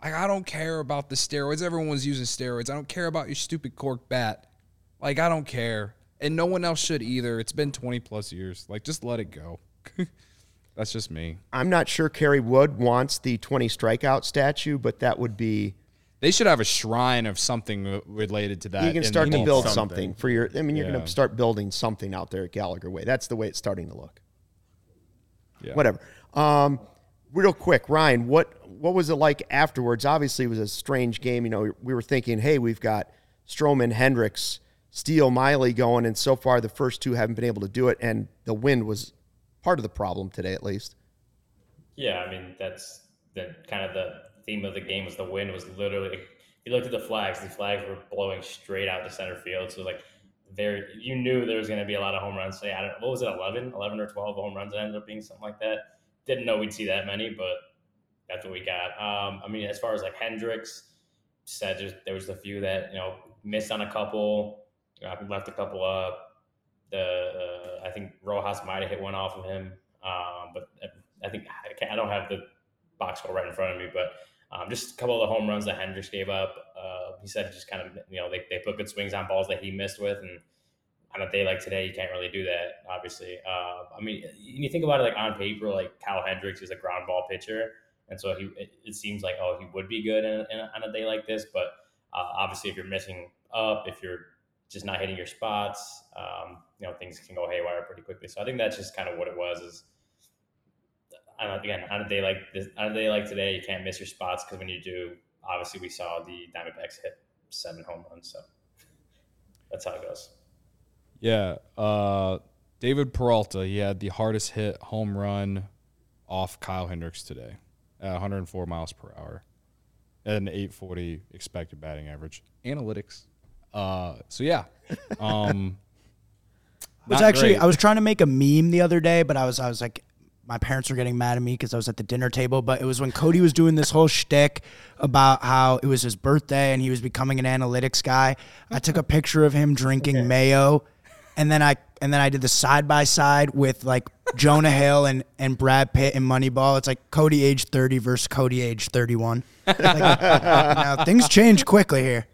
Like I don't care about the steroids. Everyone's using steroids. I don't care about your stupid cork bat. Like I don't care, and no one else should either. It's been twenty plus years. Like just let it go. That's just me. I'm not sure Kerry Wood wants the 20 strikeout statue, but that would be They should have a shrine of something related to that. you can start to build something. something. for your. I mean, you're going to start building something out there at Gallagher Way. That's the way it's starting to look. Yeah. Whatever. Um, real quick, Ryan, what what was it like afterwards? Obviously, it was a strange game. You know, we were thinking, hey, we've got Stroman, Hendricks, Steele, Miley going, and so far the first two haven't been able to do it, and the wind was part of the problem today, at least. Yeah, I mean that's the kind of the theme of the game was the wind was literally. You looked at the flags, the flags were blowing straight out to center field. So like, there you knew there was going to be a lot of home runs. Say, I don't what was it, 11, 11 or twelve home runs? It ended up being something like that. Didn't know we'd see that many, but that's what we got. Um, I mean, as far as like Hendricks said, just there was a few that you know missed on a couple. Know, left a couple up. The uh, I think Rojas might have hit one off of him, um, but I think I, I don't have the box score right in front of me, but um, just a couple of the home runs that Hendricks gave up. Uh, he said just kind of you know they, they put good swings on balls that he missed with, and on a day like today, you can't really do that. Obviously, uh, I mean, you think about it like on paper, like Kyle Hendricks is a ground ball pitcher, and so he it, it seems like oh he would be good in, in, on a day like this, but uh, obviously if you're missing up, if you're just not hitting your spots, um, you know things can go haywire pretty quickly. So I think that's just kind of what it was. Is I don't again on a day like this, on a day like today, you can't miss your spots because when you do, obviously we saw the Diamondbacks hit seven home runs, so that's how it goes. Yeah. Uh, David Peralta, he had the hardest hit home run off Kyle Hendricks today at 104 miles per hour at an 840 expected batting average. Analytics. Uh, so, yeah. Um, I was actually great. I was trying to make a meme the other day, but I was I was like, my parents were getting mad at me because I was at the dinner table. But it was when Cody was doing this whole shtick about how it was his birthday and he was becoming an analytics guy. I took a picture of him drinking mayo, and then I and then I did the side by side with like Jonah Hill and and Brad Pitt in Moneyball. It's like Cody age thirty versus Cody age thirty one. Like, now things change quickly here.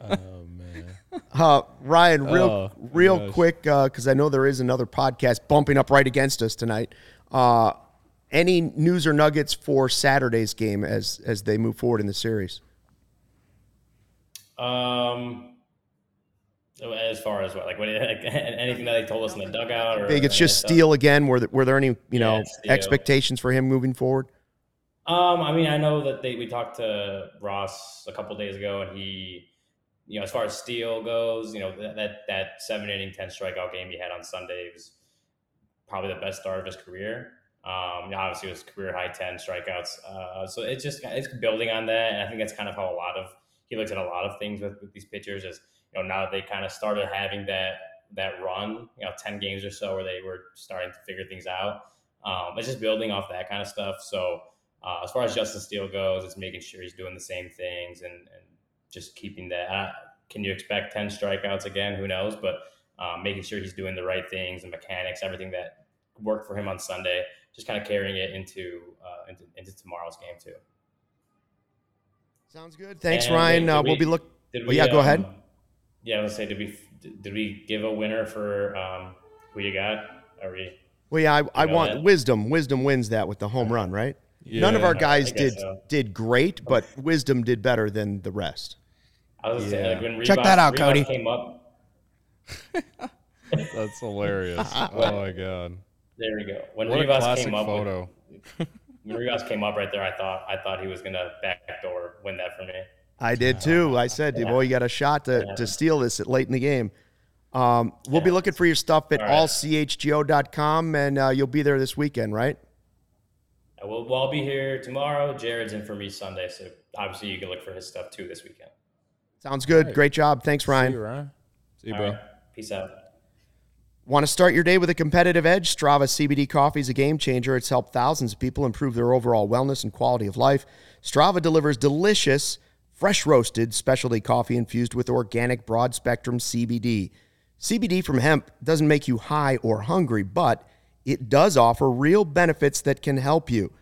Uh, Ryan, real Oh, real gosh. quick, because I know there is another podcast bumping up right against us tonight. Uh, any news or nuggets for Saturday's game as as they move forward in the series? Um, as far as what, like, what, like anything that they told us in the dugout, or Big, it's just stuff? Steele again. Were there, were there any you Yeah, know it's expectations for him moving forward? Um, I mean, I know that they we talked to Ross a couple days ago, and he, you know, as far as Steele goes, you know, that that, seven inning, ten strikeout game he had on Sunday was probably the best start of his career. Um, obviously it was career high ten strikeouts. Uh, so it's just it's building on that, and I think that's kind of how a lot of he looks at a lot of things with, with these pitchers. Is you know now that they kind of started having that that run, you know, ten games or so where they were starting to figure things out. Um, it's just building off that kind of stuff. So. Uh, as far as Justin Steele goes, it's making sure he's doing the same things and, and just keeping that. Uh, can you expect 10 strikeouts again? Who knows? But um, making sure he's doing the right things, and mechanics, everything that worked for him on Sunday, just kind of carrying it into uh, into, into tomorrow's game too. Sounds good. Thanks, And Ryan. did Uh, we- we'll be look. Did Oh, yeah, go ahead. um, Yeah, let's say did we did we give a winner for um, who you got? Are we? Well, yeah, I, I want that? Wisdom. Wisdom wins that with the home run, right? None of our guys did so. did great, but Wisdom did better than the rest. I was gonna say, Yeah. like when Check that out, Rivas Cody. Came up. That's hilarious. oh my god. There we go. When What Rivas classic came up with- photo. when Rivas came up right there, I thought I thought he was gonna backdoor win that for me. I did too. I said, boy, you got a shot to, to steal this late in the game. Um, we'll be looking for your stuff at All right. allchgo.com, and uh, you'll be there this weekend, right? I will. Well, I'll be here tomorrow. Jared's in for me Sunday, so obviously you can look for his stuff too this weekend. Sounds good. Great job. Thanks, See Ryan. you, Ryan. See you, All bro. right. Peace out. Want to start your day with a competitive edge? Strava CBD coffee is a game changer. It's helped thousands of people improve their overall wellness and quality of life. Strava delivers delicious, fresh roasted specialty coffee infused with organic broad spectrum CBD. CBD from hemp doesn't make you high or hungry, but it does offer real benefits that can help you.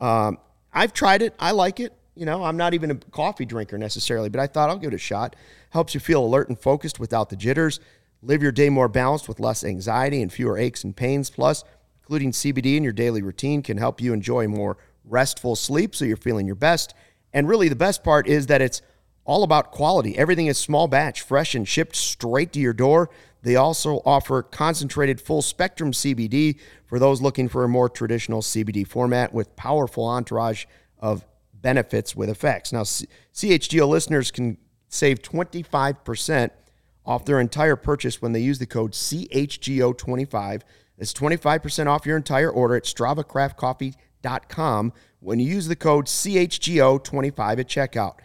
Um, I've tried it. I like it. You know, I'm not even a coffee drinker necessarily, but I thought I'll give it a shot. Helps you feel alert and focused without the jitters. Live your day more balanced with less anxiety and fewer aches and pains. Plus, including CBD in your daily routine can help you enjoy more restful sleep so you're feeling your best. And really, the best part is that it's all about quality. Everything is small batch, fresh, and shipped straight to your door. They also offer concentrated full spectrum CBD for those looking for a more traditional CBD format with powerful entourage of benefits with effects. Now, CHGO listeners can save 25% off their entire purchase when they use the code CHGO25. It's 25% off your entire order at StravaCraftCoffee.com when you use the code CHGO25 at checkout.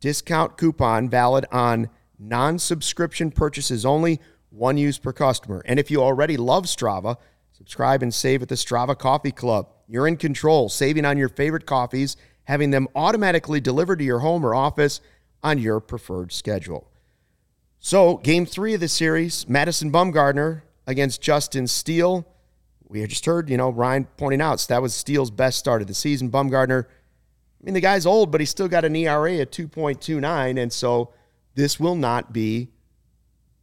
Discount coupon valid on non subscription purchases only, one use per customer. And if you already love Strava, subscribe and save at the Strava Coffee Club. You're in control, saving on your favorite coffees, having them automatically delivered to your home or office on your preferred schedule. So, game three of the series, Madison Bumgarner against Justin Steele. We just heard, you know, Ryan pointing out so that was Steele's best start of the season. Bumgarner, I mean, the guy's old, but he's still got an ERA at 2.29. And so this will not be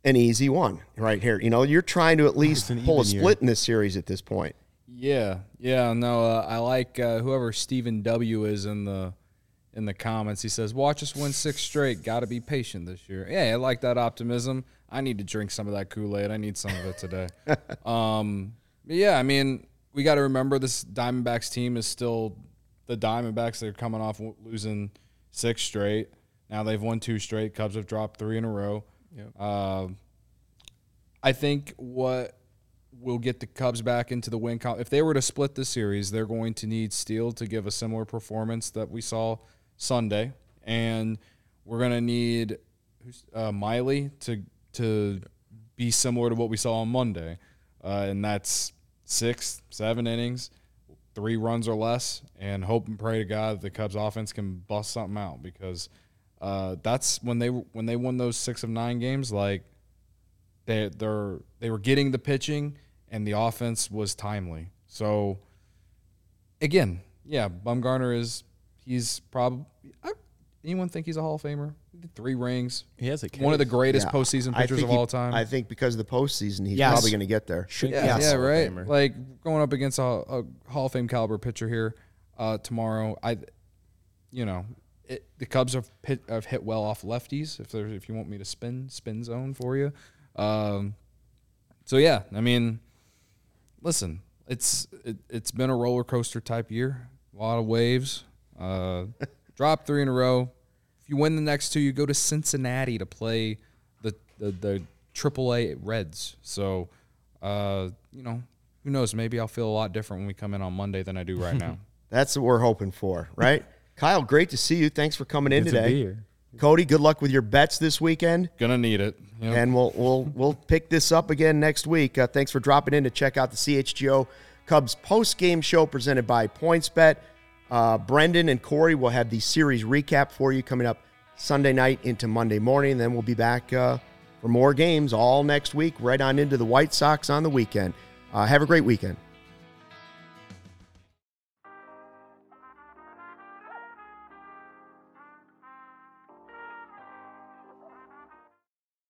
an easy one right here. You know, you're trying to at least pull a even year. split in this series at this point. Yeah, yeah, no, uh, I like uh, whoever Stephen W is in the in the comments. He says, "Watch us win six straight. Got to be patient this year." Yeah, I like that optimism. I need to drink some of that Kool Aid. I need some of it today. um, yeah, I mean, we got to remember this Diamondbacks team is still the Diamondbacks. They're coming off w- losing six straight. Now they've won two straight. Cubs have dropped three in a row. Um, I think what will get the Cubs back into the win column. If they were to split the series, they're going to need Steele to give a similar performance that we saw Sunday, and we're going to need uh, Miley to to be similar to what we saw on Monday, uh, and that's six, seven innings, three runs or less, and hope and pray to God the Cubs offense can bust something out because uh, that's when they when they won those six of nine games. Like they they're they were getting the pitching and the offense was timely. So again, yeah, Bumgarner is he's probably anyone think he's a Hall of Famer? Three rings. He has a one of the greatest Yeah, postseason pitchers of he- all time. I think because of the postseason, he's Yes. probably going to get there. Should, Yeah, yes. yeah, right. Famer. Like going up against a, a Hall of Fame caliber pitcher here uh, tomorrow. I, you know, it, the Cubs have, hit, have hit well off lefties. If there's, if you want me to spin spin zone for you, um, so yeah, I mean, listen, it's it, it's been a roller coaster type year. A lot of waves. Uh, drop three in a row. If you win the next two, you go to Cincinnati to play the the, the AAA Reds. So, uh, you know, who knows? Maybe I'll feel a lot different when we come in on Monday than I do right now. That's what we're hoping for, right? Kyle, great to see you. Thanks for coming in Good to today. be here. Cody, good luck with your bets this weekend. Gonna need it. Yep. and we'll we'll we'll pick this up again next week. Uh, thanks for dropping in to check out the CHGO Cubs post game show presented by PointsBet. Uh, Brendan and Corey will have the series recap for you coming up Sunday night into Monday morning. Then we'll be back uh, for more games all next week, right on into the White Sox on the weekend. Uh, have a great weekend.